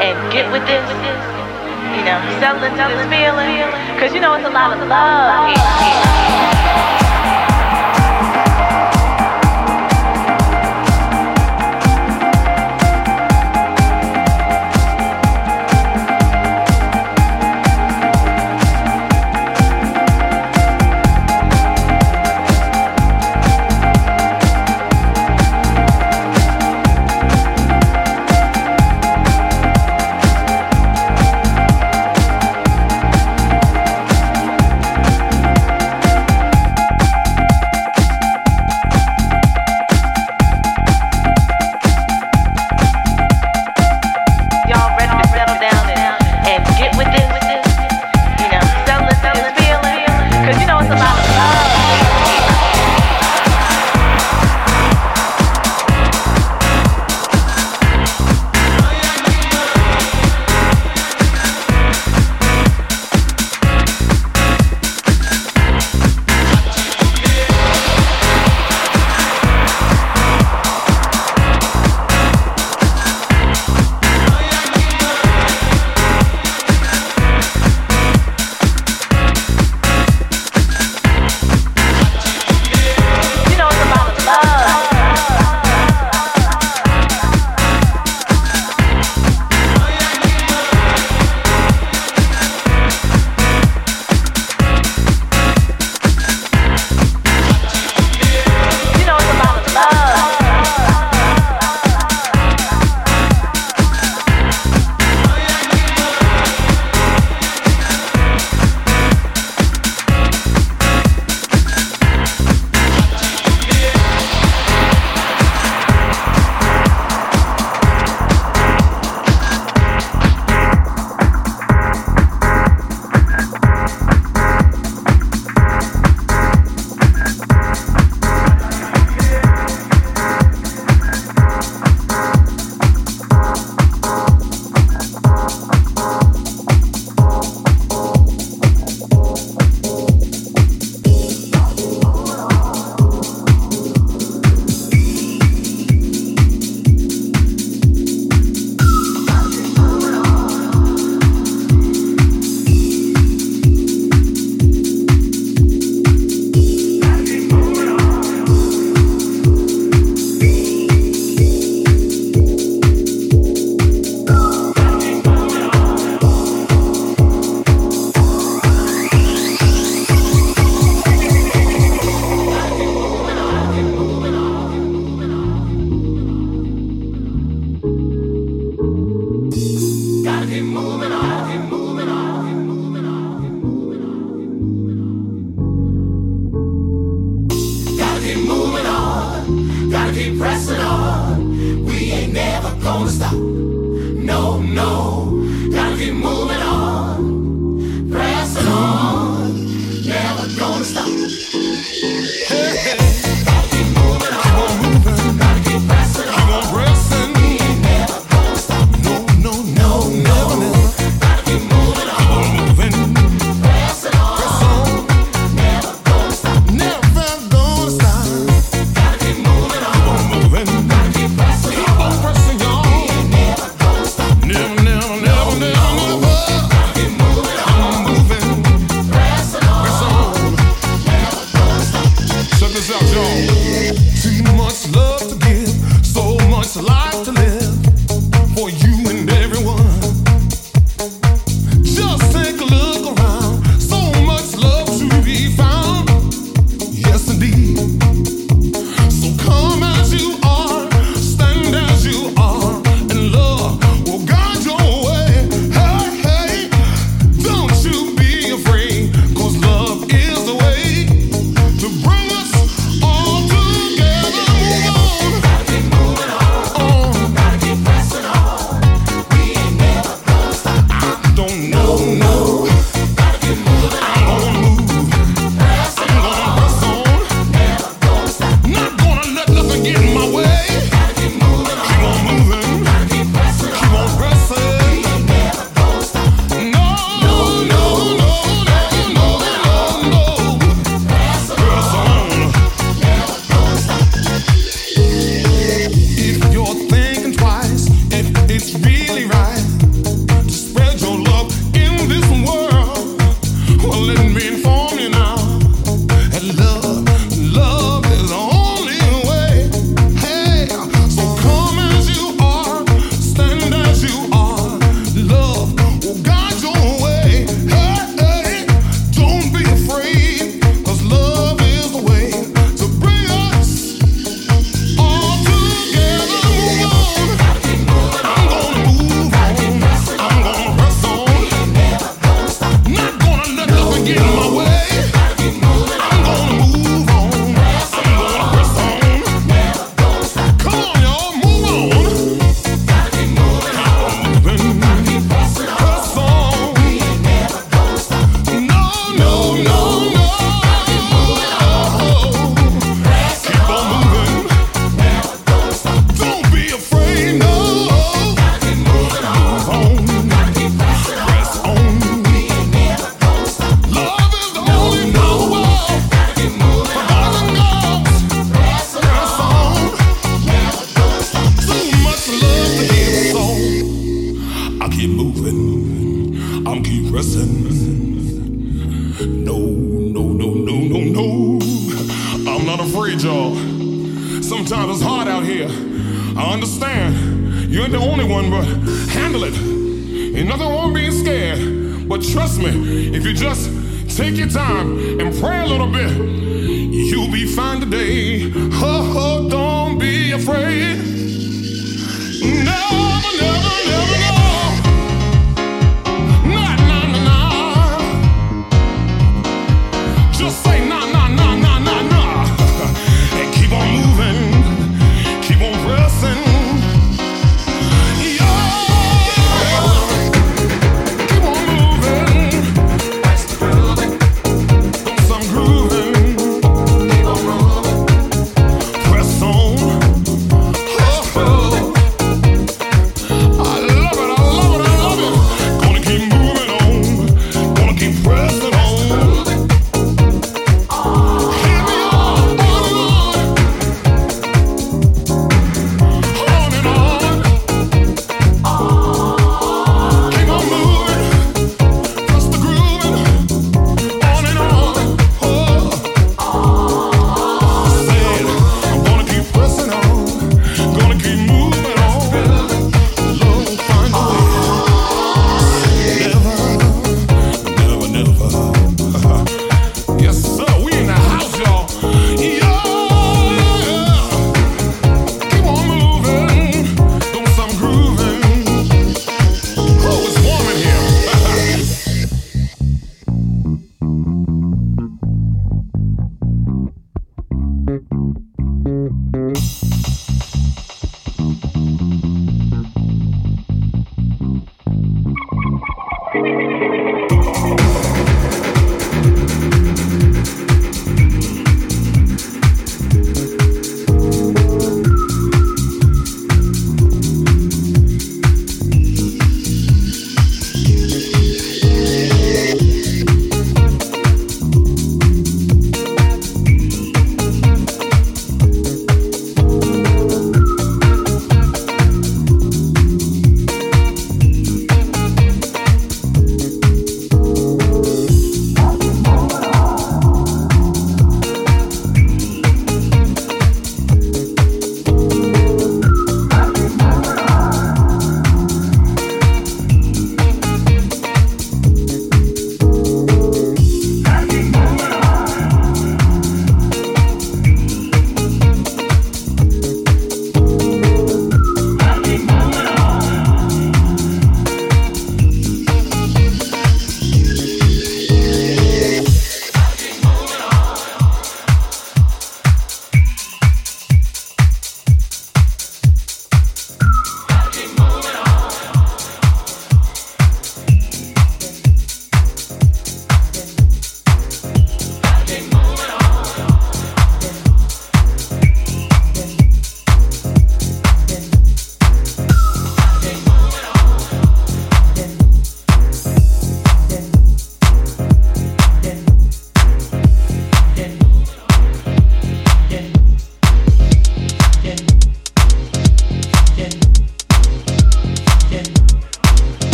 and get with this. You know, sell this feeling. Cause you know it's a lot of love.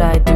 I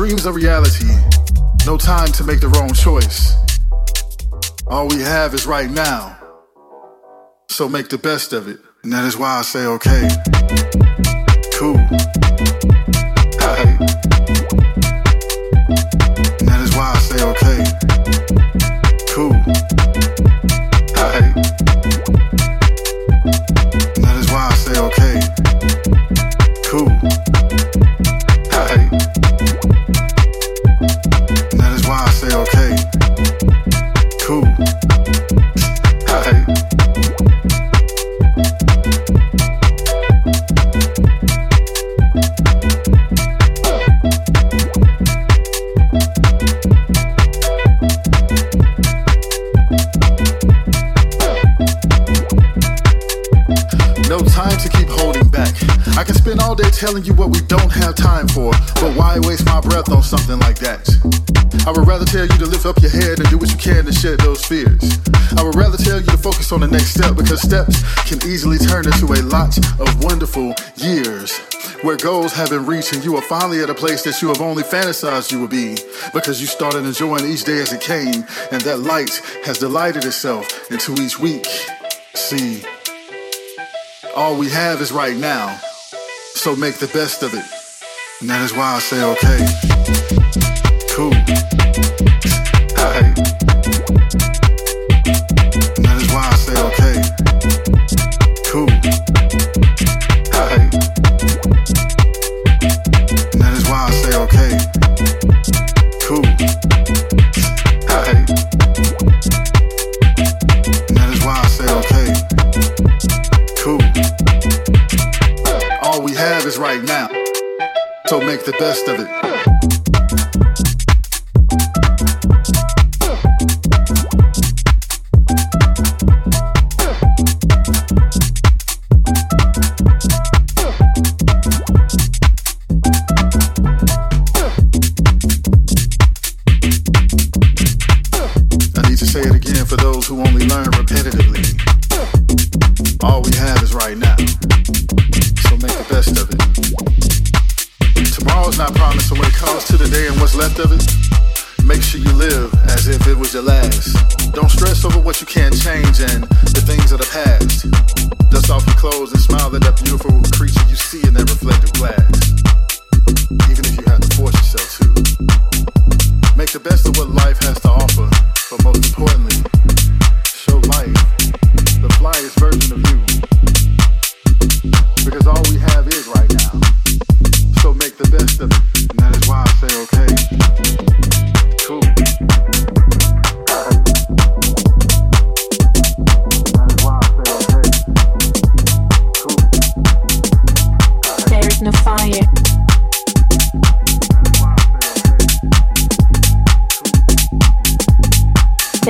Dreams are reality. No time to make the wrong choice. All we have is right now. So make the best of it. And that is why I say, okay, cool. exposure to a lot of wonderful years where goals have been reached and you are finally at a place that you have only fantasized you would be because you started enjoying each day as it came and that light has delighted itself into each week. See, all we have is right now, so make the best of it. And that is why I say, okay.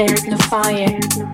There's no fire.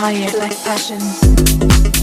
fire like passion.